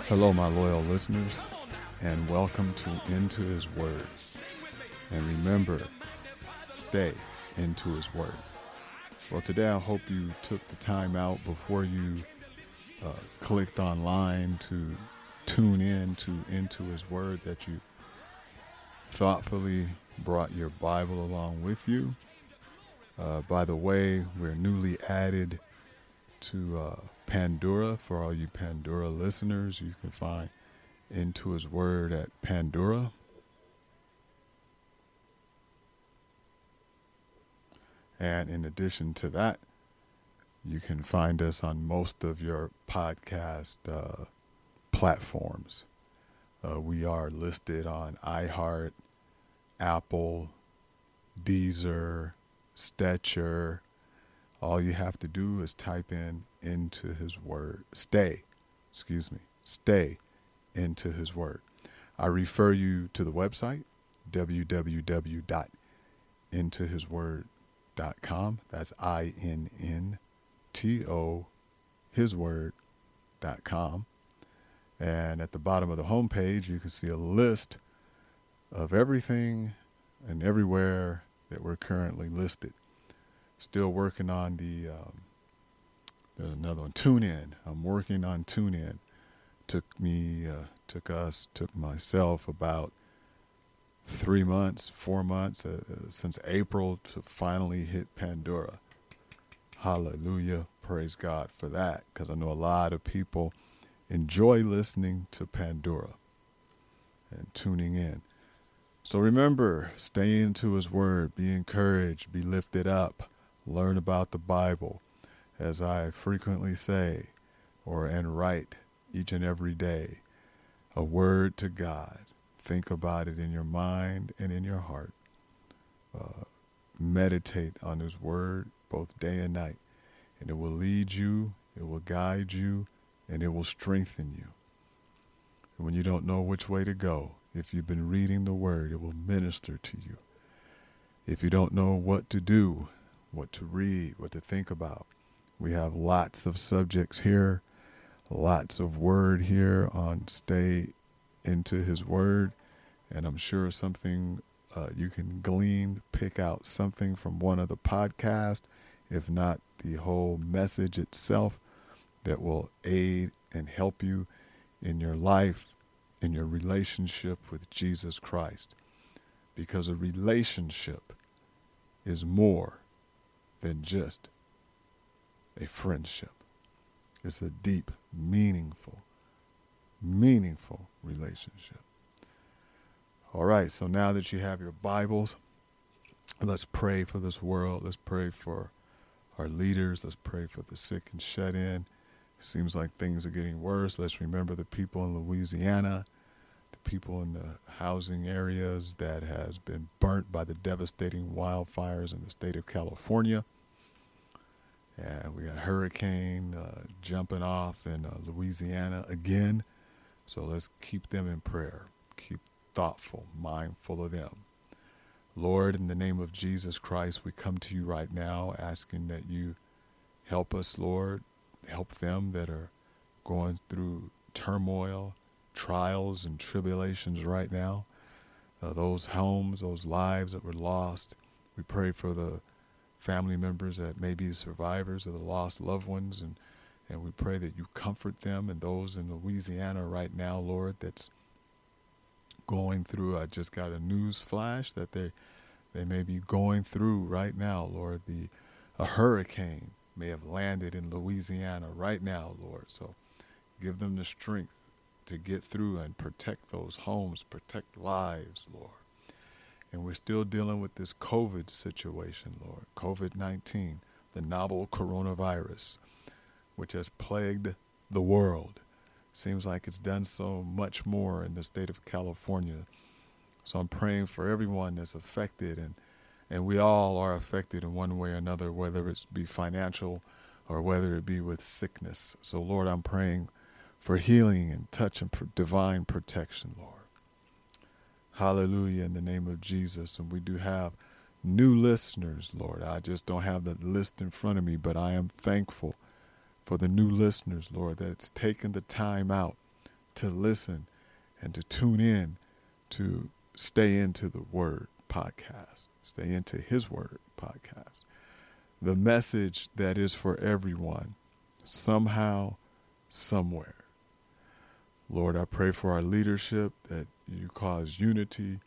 Hello, my loyal listeners, and welcome to Into His Word. And remember, stay into His Word. Well, today I hope you took the time out before you uh, clicked online to tune in to Into His Word that you thoughtfully brought your Bible along with you. Uh, by the way, we're newly added to uh, Pandora. For all you Pandora listeners, you can find Into His Word at Pandora. And in addition to that, you can find us on most of your podcast uh, platforms. Uh, we are listed on iHeart, Apple, Deezer, Stitcher. All you have to do is type in into his word. Stay, excuse me, stay into his word. I refer you to the website, www.intohisword.com. That's I N N T O, his word.com. And at the bottom of the homepage, you can see a list of everything and everywhere that we're currently listed. Still working on the, um, there's another one, Tune In. I'm working on Tune In. Took me, uh, took us, took myself about three months, four months uh, uh since April to finally hit Pandora. Hallelujah. Praise God for that because I know a lot of people enjoy listening to Pandora and tuning in. So remember, stay into His Word, be encouraged, be lifted up, learn about the Bible, as I frequently say or and write each and every day, a word to God. Think about it in your mind and in your heart. Uh, meditate on His Word both day and night, and it will lead you, it will guide you, and it will strengthen you. And when you don't know which way to go, if you've been reading the Word, it will minister to you. If you don't know what to do, what to read, what to think about, we have lots of subjects here, lots of Word here on Stay into His Word. And I'm sure something uh, you can glean, pick out something from one of the podcasts, if not the whole message itself, that will aid and help you in your life in your relationship with Jesus Christ. Because a relationship is more than just a friendship. It's a deep, meaningful, meaningful relationship. All right, so now that you have your Bibles, let's pray for this world. Let's pray for our leaders. Let's pray for the sick and shut in. Seems like things are getting worse. Let's remember the people in Louisiana, the people in the housing areas that has been burnt by the devastating wildfires in the state of California. And we got hurricane uh, jumping off in uh, Louisiana again. So let's keep them in prayer. Keep thoughtful, mindful of them. Lord, in the name of Jesus Christ, we come to you right now asking that you help us, Lord, help them that are going through turmoil, trials, and tribulations right now. Uh, those homes, those lives that were lost. We pray for the family members that may be survivors of the lost loved ones, and, and we pray that you comfort them and those in Louisiana right now, Lord, that's going through. I just got a news flash that they they may be going through right now, Lord, the a hurricane may have landed in Louisiana right now, Lord. So give them the strength to get through and protect those homes, protect lives, Lord. And we're still dealing with this COVID situation, Lord. COVID 19, the novel coronavirus, which has plagued the world. Seems like it's done so much more in the state of California. So I'm praying for everyone that's affected and and we all are affected in one way or another, whether it be financial or whether it be with sickness. So, Lord, I'm praying for healing and touch and divine protection, Lord. Hallelujah in the name of Jesus. And we do have new listeners, Lord. I just don't have the list in front of me, but I am thankful for the new listeners, Lord, that it's taken the time out to listen and to tune in to stay into the Word podcast, stay into His Word podcast. The message that is for everyone, somehow, somewhere. Lord, I pray for our leadership that you cause unity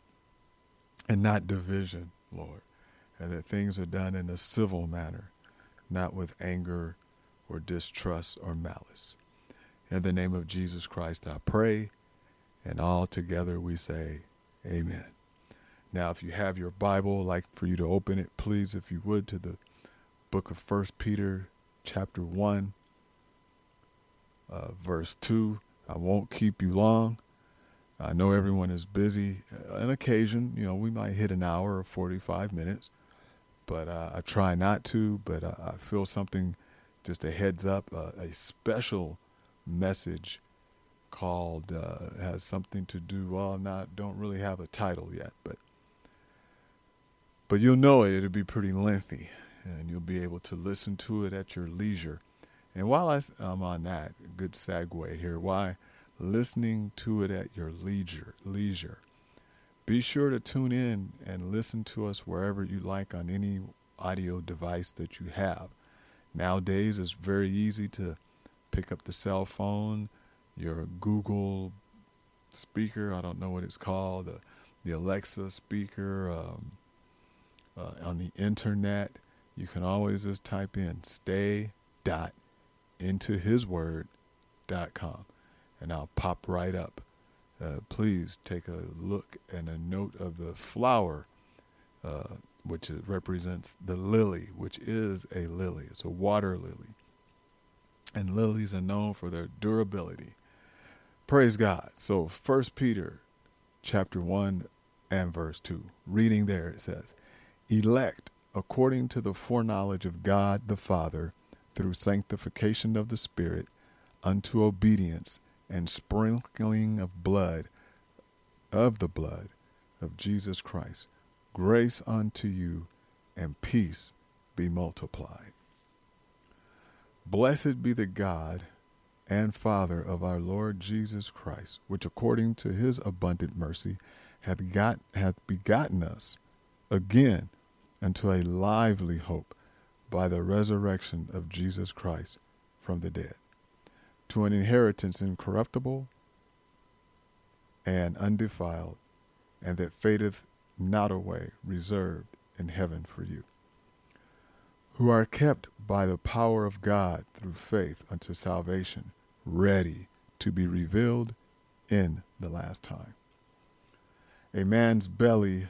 and not division, Lord, and that things are done in a civil manner, not with anger or distrust or malice. In the name of Jesus Christ, I pray, and all together we say, Amen. Now, if you have your Bible, I'd like for you to open it, please, if you would, to the book of First Peter, chapter 1, uh, verse 2. I won't keep you long. I know everyone is busy. On occasion, you know, we might hit an hour or 45 minutes, but uh, I try not to. But uh, I feel something, just a heads up, uh, a special message called uh, has something to do. Well, not don't really have a title yet, but but you'll know it. It'll be pretty lengthy, and you'll be able to listen to it at your leisure. And while I, I'm on that, good segue here. Why? Listening to it at your leisure leisure. Be sure to tune in and listen to us wherever you like on any audio device that you have. Nowadays it's very easy to pick up the cell phone your google speaker i don't know what it's called the, the alexa speaker um, uh, on the internet. You can always just type in stay dot into his word dot com and I'll pop right up. Uh, please take a look and a note of the flower, uh, which represents the lily, which is a lily. It's a water lily. And lilies are known for their durability. Praise God. So, First Peter chapter 1 and verse 2, reading there, it says, Elect according to the foreknowledge of God the Father through sanctification of the Spirit unto obedience and sprinkling of blood, of the blood of Jesus Christ. Grace unto you and peace be multiplied. Blessed be the God and Father of our Lord Jesus Christ, which according to his abundant mercy hath got hath begotten us again unto a lively hope by the resurrection of Jesus Christ from the dead to an inheritance incorruptible and undefiled, and that fadeth not away, reserved in heaven for you, who are kept by the power of God through faith unto salvation, ready to be revealed in the last time. A man's belly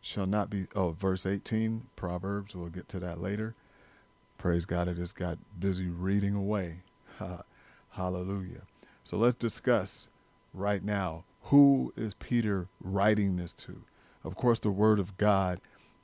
shall not be, oh, verse 18, Proverbs, we'll get to that later. Praise God, I just got busy reading away Hallelujah. So let's discuss right now who is Peter writing this to? Of course, the Word of God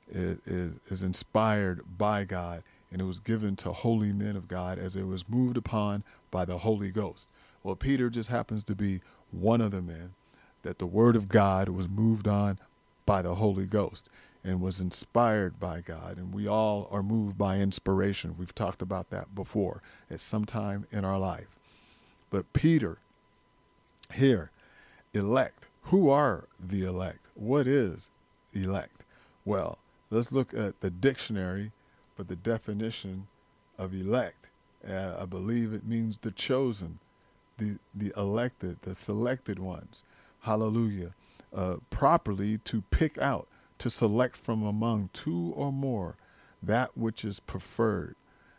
is, is, is, inspired by God and it was given to holy men of God as it was moved upon by the Holy Ghost. Well, Peter just happens to be one of the men that the Word of God was moved on by the Holy Ghost and was inspired by God. And we all are moved by inspiration. We've talked about that before at some time in our life. But Peter, here, elect. Who are the elect? What is elect? Well, let's look at the dictionary for the definition of elect. Uh, I believe it means the chosen, the, the elected, the selected ones. Hallelujah. Uh, properly to pick out to select from among two or more that which is preferred.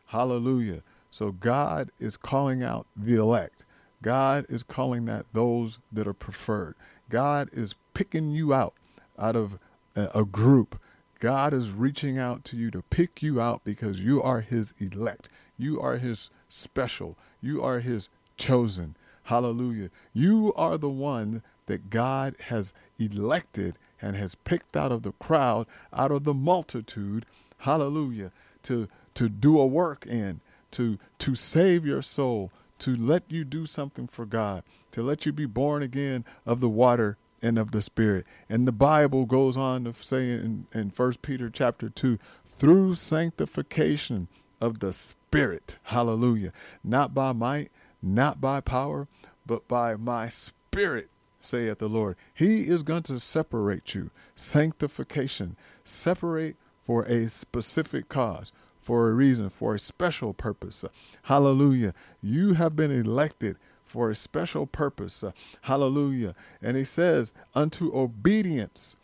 Hallelujah. So God is calling out the elect. God is calling that those that are preferred. God is picking you out out of a, group. God is reaching out to you to pick you out because you are his elect. You are his special. You are his chosen. Hallelujah. You are the one that God has elected and has picked out of the crowd, out of the multitude, hallelujah, to, to do a work in, to, to save your soul, to let you do something for God, to let you be born again of the water and of the spirit. And the Bible goes on to say in, in 1 Peter chapter 2, through sanctification of the spirit, hallelujah, not by might, not by power, but by my spirit, saith the Lord. He is going to separate you. Sanctification. Separate for a specific cause, for a reason, for a special purpose. Hallelujah. You have been elected for a special purpose. Hallelujah. And he says, unto obedience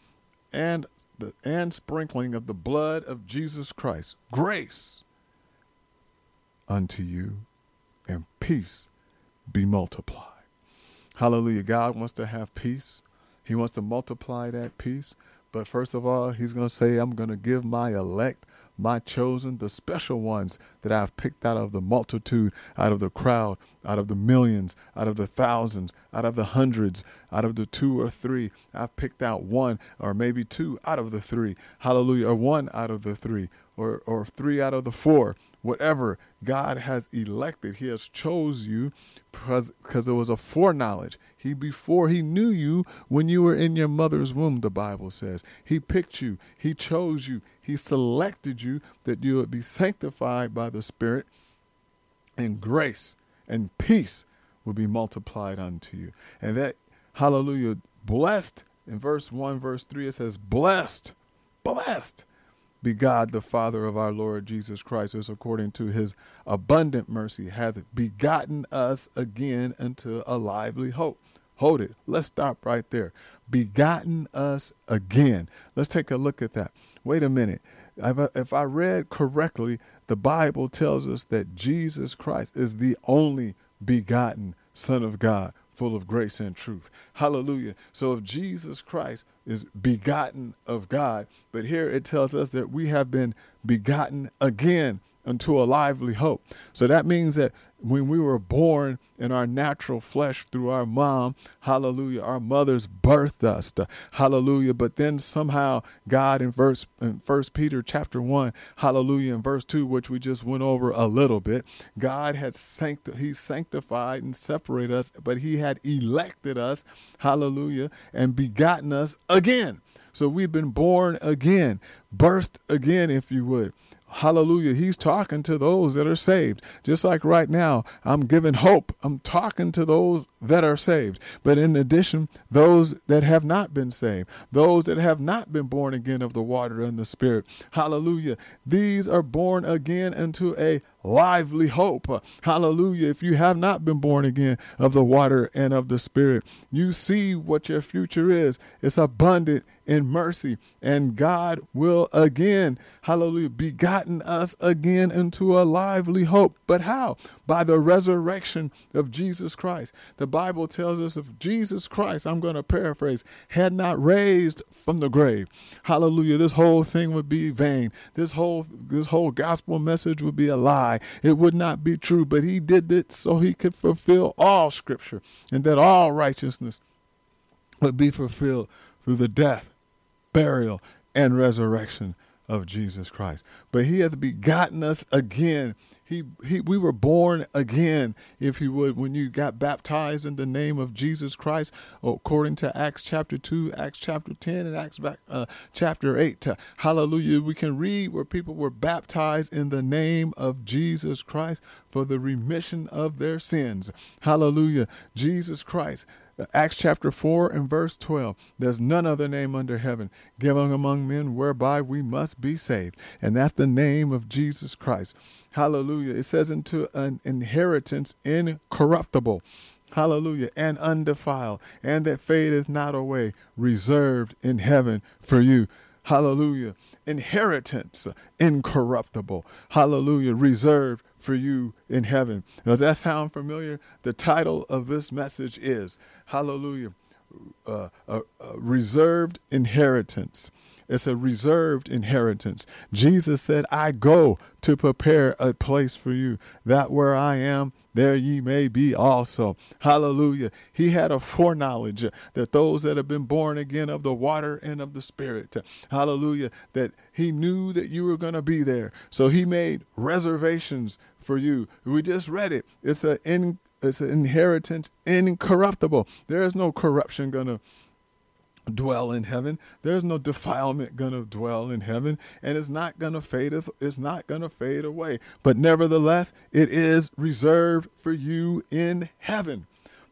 and the and sprinkling of the blood of Jesus Christ, grace unto you and peace be multiplied. Hallelujah. God wants to have peace. He wants to multiply that peace. But first of all, he's going to say, I'm going to give my elect, my chosen, the special ones that I've picked out of the multitude, out of the crowd, out of the millions, out of the thousands, out of the hundreds, out of the two or three. I've picked out one or maybe two out of the three. Hallelujah. Or one out of the three or, or three out of the four whatever God has elected, He has chose you because it was a foreknowledge. He before He knew you when you were in your mother's womb. The Bible says He picked you, He chose you, He selected you that you would be sanctified by the Spirit, and grace and peace will be multiplied unto you. And that Hallelujah, blessed in verse one, verse three, it says blessed, blessed be God the Father of our Lord Jesus Christ, who is according to his abundant mercy, hath begotten us again unto a lively hope. Hold it. Let's stop right there. Begotten us again. Let's take a look at that. Wait a minute. If I read correctly, the Bible tells us that Jesus Christ is the only begotten Son of God full of grace and truth. Hallelujah. So if Jesus Christ is begotten of God, but here it tells us that we have been begotten again unto a lively hope. So that means that when we were born in our natural flesh through our mom, hallelujah, our mothers birthed us, to, hallelujah. But then somehow God in verse in First Peter chapter one, hallelujah, in verse two, which we just went over a little bit, God had sancti- He sanctified and separated us, but He had elected us, hallelujah, and begotten us again. So we've been born again, birthed again, if you would. Hallelujah. He's talking to those that are saved. Just like right now, I'm giving hope. I'm talking to those that are saved. But in addition, those that have not been saved, those that have not been born again of the water and the spirit. Hallelujah. These are born again into a lively hope. Hallelujah. If you have not been born again of the water and of the Spirit, you see what your future is. It's abundant in mercy, and God will again, hallelujah, begotten us again into a lively hope. But how? By the resurrection of Jesus Christ. The Bible tells us if Jesus Christ, I'm going to paraphrase, had not raised from the grave, hallelujah, this whole thing would be vain. This whole this whole gospel message would be a lie. It would not be true. But he did it so he could fulfill all scripture and that all righteousness would be fulfilled through the death, burial, and resurrection of Jesus Christ. But he hath begotten us again he, he, we were born again, if you would, when you got baptized in the name of Jesus Christ, according to Acts chapter 2, Acts chapter 10, and Acts uh, chapter 8. Hallelujah. We can read where people were baptized in the name of Jesus Christ for the remission of their sins. Hallelujah. Jesus Christ Acts chapter 4 and verse 12. There's none other name under heaven given among men whereby we must be saved. And that's the name of Jesus Christ. Hallelujah. It says into an inheritance incorruptible. Hallelujah. And undefiled, and that fadeth not away, reserved in heaven for you. Hallelujah. Inheritance incorruptible. Hallelujah. Reserved for you in heaven. Does that sound familiar? The title of this message is Hallelujah. Uh, a, reserved inheritance. It's a reserved inheritance. Jesus said, I go to prepare a place for you, that where I am, there ye may be also. Hallelujah. He had a foreknowledge that those that have been born again of the water and of the Spirit, hallelujah, that he knew that you were going to be there. So he made reservations for you. We just read it. It's an in, it's an inheritance incorruptible. There is no corruption going to dwell in heaven. There's no defilement going to dwell in heaven, and it's not going to fade. It's not going to fade away. But nevertheless, it is reserved for you in heaven.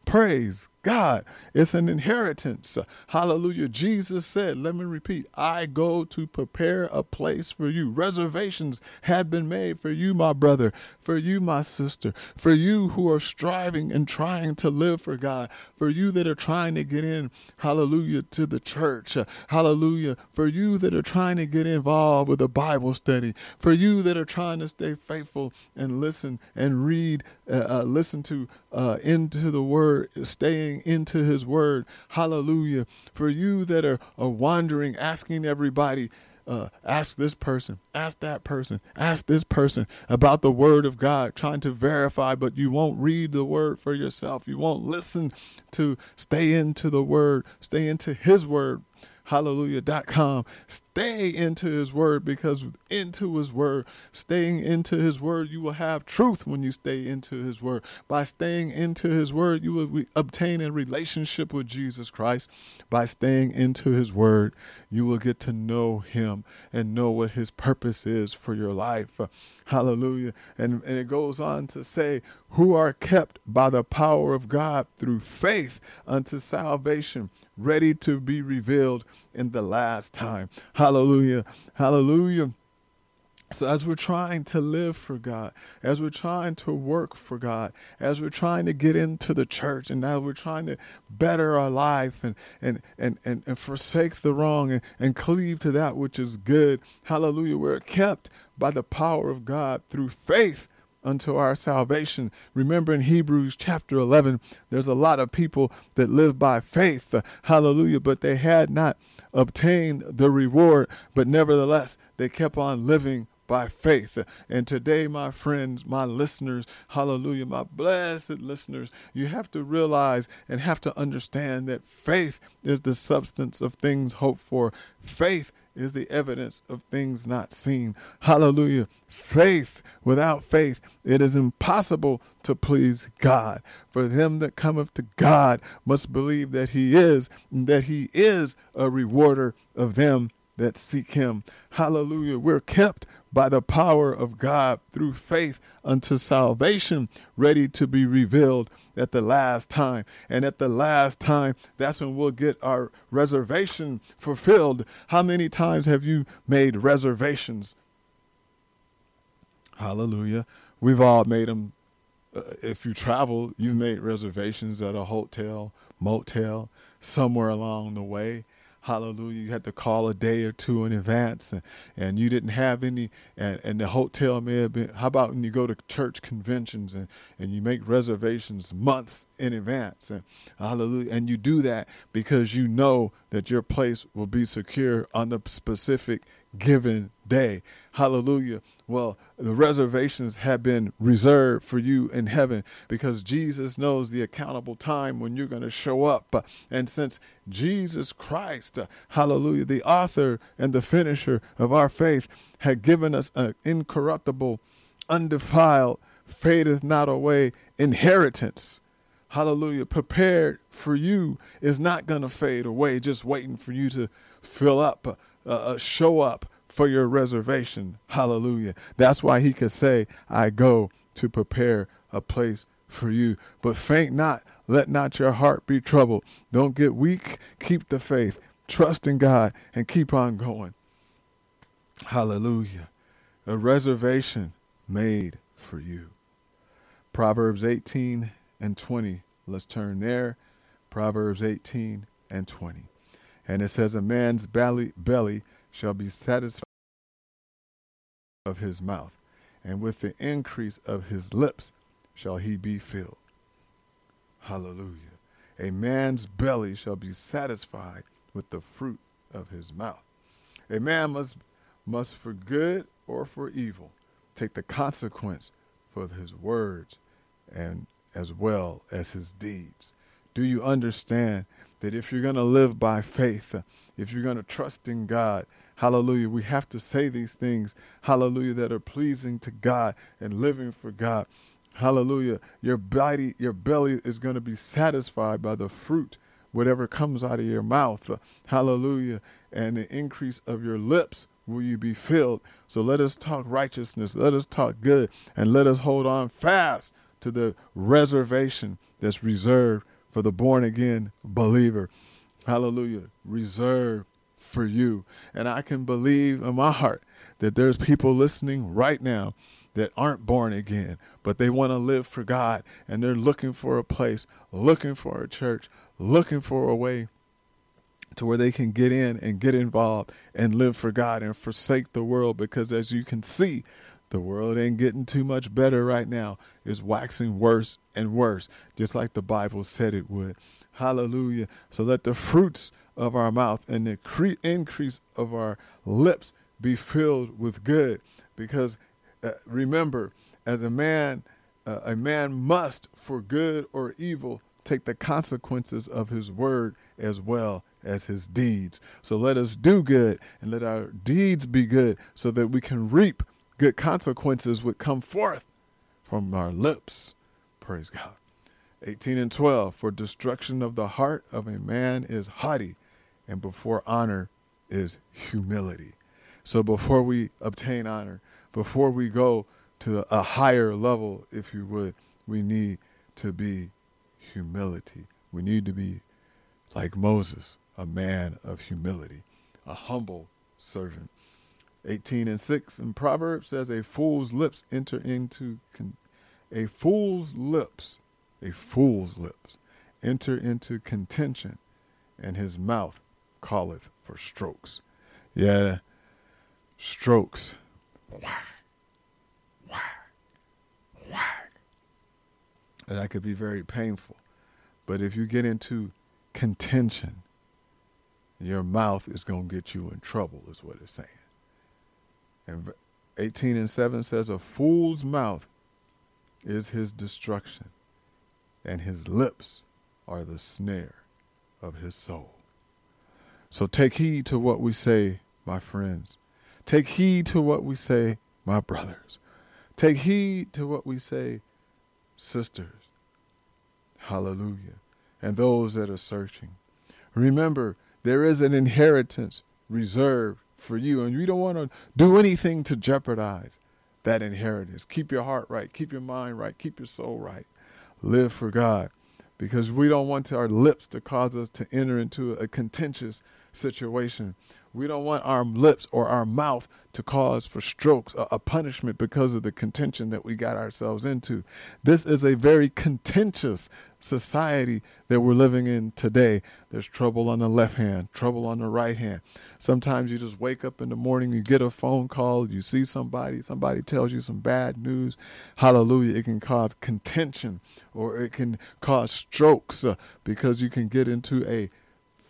Praise God. It's an inheritance. Hallelujah. Jesus said, let me repeat, I go to prepare a place for you. Reservations had been made for you, my brother, for you, my sister, for you who are striving and trying to live for God, for you that are trying to get in, hallelujah, to the church. Hallelujah. For you that are trying to get involved with a Bible study, for you that are trying to stay faithful and listen and read, uh, uh, listen to uh, into the word, staying into his word. Hallelujah. For you that are, are wandering, asking everybody, uh, ask this person, ask that person, ask this person about the word of God, trying to verify, but you won't read the word for yourself. You won't listen to stay into the word, stay into his word hallelujah.com. Stay into his word because into his word, staying into his word, you will have truth when you stay into his word. By staying into his word, you will re- obtain a relationship with Jesus Christ. By staying into his word, you will get to know him and know what his purpose is for your life. Hallelujah. And, and it goes on to say, who are kept by the power of God through faith unto salvation ready to be revealed in the last time. Hallelujah. Hallelujah. So, as we're trying to live for God, as we're trying to work for God, as we're trying to get into the church, and now we're trying to better our life and, and, and, and, and forsake the wrong and, and cleave to that which is good, hallelujah, we're kept by the power of God through faith unto our salvation. Remember in Hebrews chapter 11, there's a lot of people that live by faith, hallelujah, but they had not obtained the reward, but nevertheless, they kept on living by faith. And today, my friends, my listeners, hallelujah, my blessed listeners, you have to realize and have to understand that faith is the substance of things hoped for. Faith is the evidence of things not seen. Hallelujah. Faith, without faith, it is impossible to please God. For them that cometh to God must believe that He is, and that He is a rewarder of them that seek Him. Hallelujah. We're kept by the power of God through faith unto salvation, ready to be revealed at the last time. And at the last time, that's when we'll get our reservation fulfilled. How many times have you made reservations? Hallelujah. We've all made them. Uh, if you travel, you've made reservations at a hotel, motel, somewhere along the way hallelujah. You had to call a day or two in advance and, and you didn't have any and, and the hotel may have been how about when you go to church conventions and, and you make reservations months in advance? And hallelujah. And you do that because you know that your place will be secure on the specific given day. Hallelujah. Well, the reservations have been reserved for you in heaven because Jesus knows the accountable time when you're going to show up. And since Jesus Christ, hallelujah, the author and the finisher of our faith, had given us an incorruptible, undefiled, fadeth not away inheritance hallelujah, prepared for you is not going to fade away, just waiting for you to fill up uh, uh, show up for your reservation. Hallelujah. That's why he could say, I go to prepare a place for you. But faint not, let not your heart be troubled. Don't get weak, keep the faith, trust in God, and keep on going. Hallelujah. A reservation made for you. Proverbs 18 and 20. Let's turn there. Proverbs 18 and 20. And it says, A man's belly, belly shall be satisfied of his mouth, and with the increase of his lips shall he be filled. Hallelujah. A man's belly shall be satisfied with the fruit of his mouth. A man must, must for good or for evil take the consequence for his words and as well as his deeds. Do you understand that if you're going to live by faith, if you're going to trust in God, hallelujah, we have to say these things, hallelujah, that are pleasing to God and living for God. Hallelujah. Your body, your belly is going to be satisfied by the fruit, whatever comes out of your mouth. Hallelujah. And the increase of your lips will you be filled. So let us talk righteousness, let us talk good, and let us hold on fast to the reservation that's reserved for the born again believer. Hallelujah. Reserved for you. And I can believe in my heart that there's people listening right now that aren't born again, but they want to live for God and they're looking for a place, looking for a church, looking for a way to where they can get in and get involved and live for God and forsake the world because as you can see, the world ain't getting too much better right now. It's waxing worse and worse, just like the Bible said it would. Hallelujah. So let the fruits of our mouth and the cre- increase of our lips be filled with good. Because uh, remember, as a man, uh, a man must, for good or evil, take the consequences of his word as well as his deeds. So let us do good and let our deeds be good so that we can reap good consequences would come forth from our lips. Praise God. 18 and 12 For destruction of the heart of a man is haughty, and before honor is humility. So before we obtain honor, before we go to a higher level, if you would, we need to be humility. We need to be like Moses, a man of humility, a humble servant. 18 and 6 in Proverbs says, A fool's lips enter into, con- a fool's lips, a fool's lips enter into contention, and his mouth calleth for strokes. Yeah, strokes. Whack, whack, whack. And that could be very painful. But if you get into contention, your mouth is going to get you in trouble, is what it's saying. And 18 and 7 says, A fool's mouth is his destruction, and his lips are the snare of his soul. So take heed to what we say, my friends. Take heed to what we say, my brothers. Take heed to what we say, sisters. Hallelujah. And those that are searching. Remember, there is an inheritance reserved for you, and you don't want to do anything to jeopardize that inheritance. Keep your heart right, keep your mind right, keep your soul right. Live for God because we don't want our lips to cause us to enter into a contentious situation we don't want our lips or our mouth to cause for strokes, a, punishment because of the contention that we got ourselves into. This is a very contentious society that we're living in today. There's trouble on the left hand, trouble on the right hand. Sometimes you just wake up in the morning, you get a phone call, you see somebody, somebody tells you some bad news. Hallelujah. It can cause contention or it can cause strokes uh, because you can get into a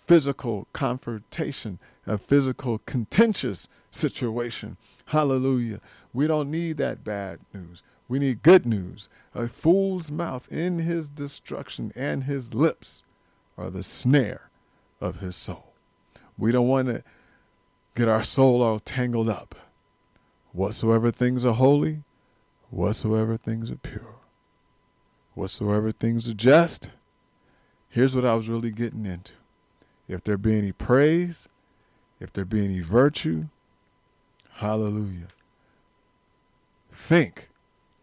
physical confrontation a physical, contentious situation. Hallelujah. We don't need that bad news. We need good news. A fool's mouth in his destruction and his lips are the snare of his soul. We don't want to get our soul all tangled up. Whatsoever things are holy, whatsoever things are pure, whatsoever things are just. Here's what I was really getting into. If there be any praise, if there be any virtue, hallelujah. Think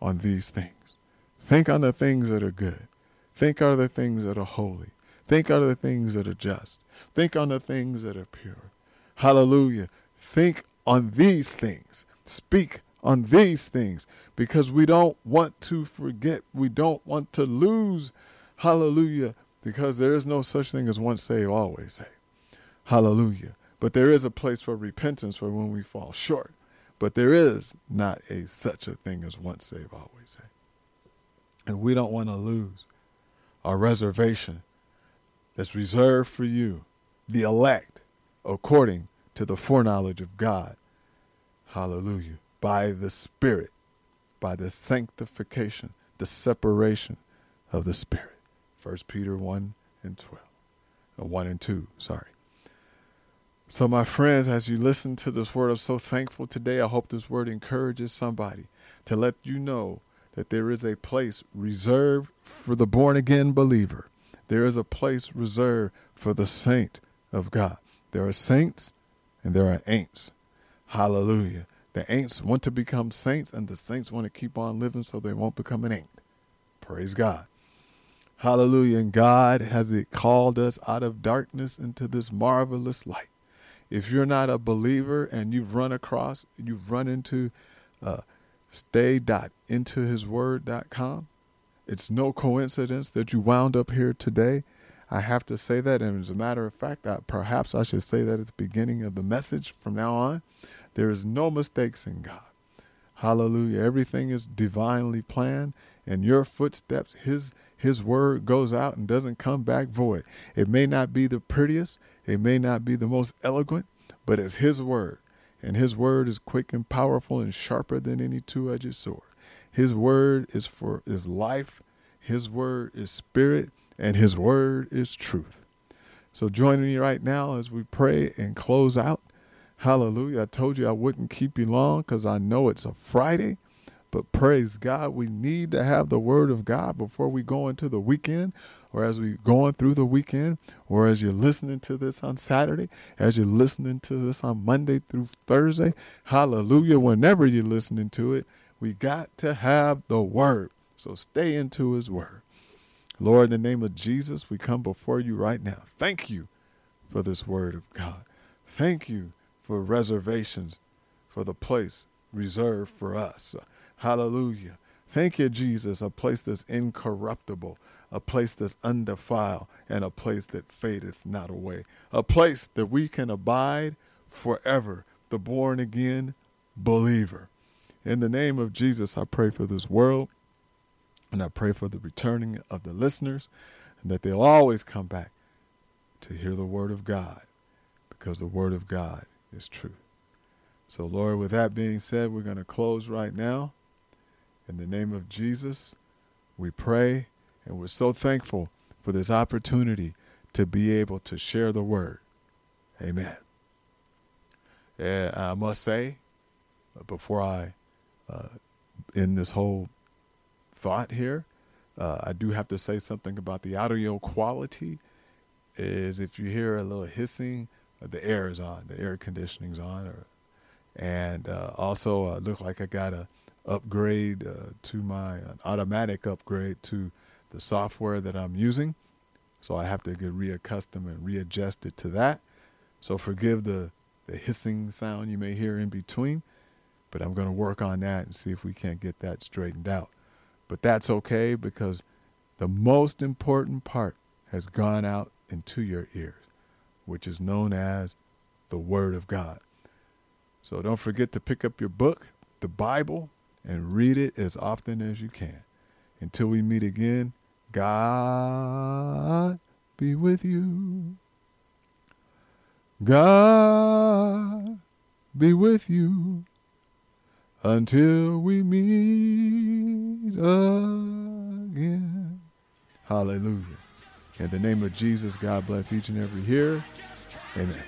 on these things. Think on the things that are good. Think on the things that are holy. Think on the things that are just. Think on the things that are pure. Hallelujah. Think on these things. Speak on these things because we don't want to forget. We don't want to lose. Hallelujah. Because there is no such thing as once saved, always saved. Hallelujah. But there is a place for repentance for when we fall short. But there is not a such a thing as once saved, always saved. And we don't want to lose our reservation that's reserved for you, the elect, according to the foreknowledge of God. Hallelujah. By the Spirit, by the sanctification, the separation of the Spirit. First Peter 1 and 12. Uh, 1 and 2, sorry. So, my friends, as you listen to this word, I'm so thankful today. I hope this word encourages somebody to let you know that there is a place reserved for the born again believer. There is a place reserved for the saint of God. There are saints and there are ain'ts. Hallelujah. The ain'ts want to become saints, and the saints want to keep on living so they won't become an ain't. Praise God. Hallelujah. And God has it called us out of darkness into this marvelous light. If you're not a believer and you've run across, you've run into uh, stay.intohisword.com, it's no coincidence that you wound up here today. I have to say that, and as a matter of fact, I, perhaps I should say that at the beginning of the message from now on. There is no mistakes in God. Hallelujah. Everything is divinely planned, and your footsteps, His His word goes out and doesn't come back void. It may not be the prettiest, it may not be the most eloquent, but it's His word. And His word is quick and powerful and sharper than any two edged sword. His word is for is life, His word is spirit, and His word is truth. So join me right now as we pray and close out. Hallelujah. I told you I wouldn't keep you long because I know it's a Friday. But praise God, we need to have the word of God before we go into the weekend or as we going through the weekend or as you're listening to this on Saturday, as you're listening to this on Monday through Thursday. Hallelujah. Whenever you're listening to it, we got to have the word. So stay into his word. Lord, in the name of Jesus, we come before you right now. Thank you for this word of God. Thank you for reservations for the place reserved for us. Hallelujah. Thank you, Jesus, a place that's incorruptible, a place that's undefiled, and a place that fadeth not away, a place that we can abide forever, the born again believer. In the name of Jesus, I pray for this world, and I pray for the returning of the listeners, and that they'll always come back to hear the word of God, because the word of God is truth. So, Lord, with that being said, we're going to close right now. In the name of Jesus, we pray, and we're so thankful for this opportunity to be able to share the word. Amen. And I must say, uh, before I uh, end this whole thought here, uh, I do have to say something about the audio quality. Is if you hear a little hissing the air is on, the air conditioning's on, or, and uh, also uh, look like I got a upgrade uh, to my an automatic upgrade to the software that I'm using, so I have to get reaccustomed and readjusted to that. So forgive the the hissing sound you may hear in between, but I'm going to work on that and see if we can't get that straightened out. But that's okay because the most important part has gone out into your ears which is known as the Word of God. So don't forget to pick up your book, the Bible, and read it as often as you can. Until we meet again, God be with you. God be with you until we meet again. Hallelujah. In the name of Jesus, God bless each and every here. Amen.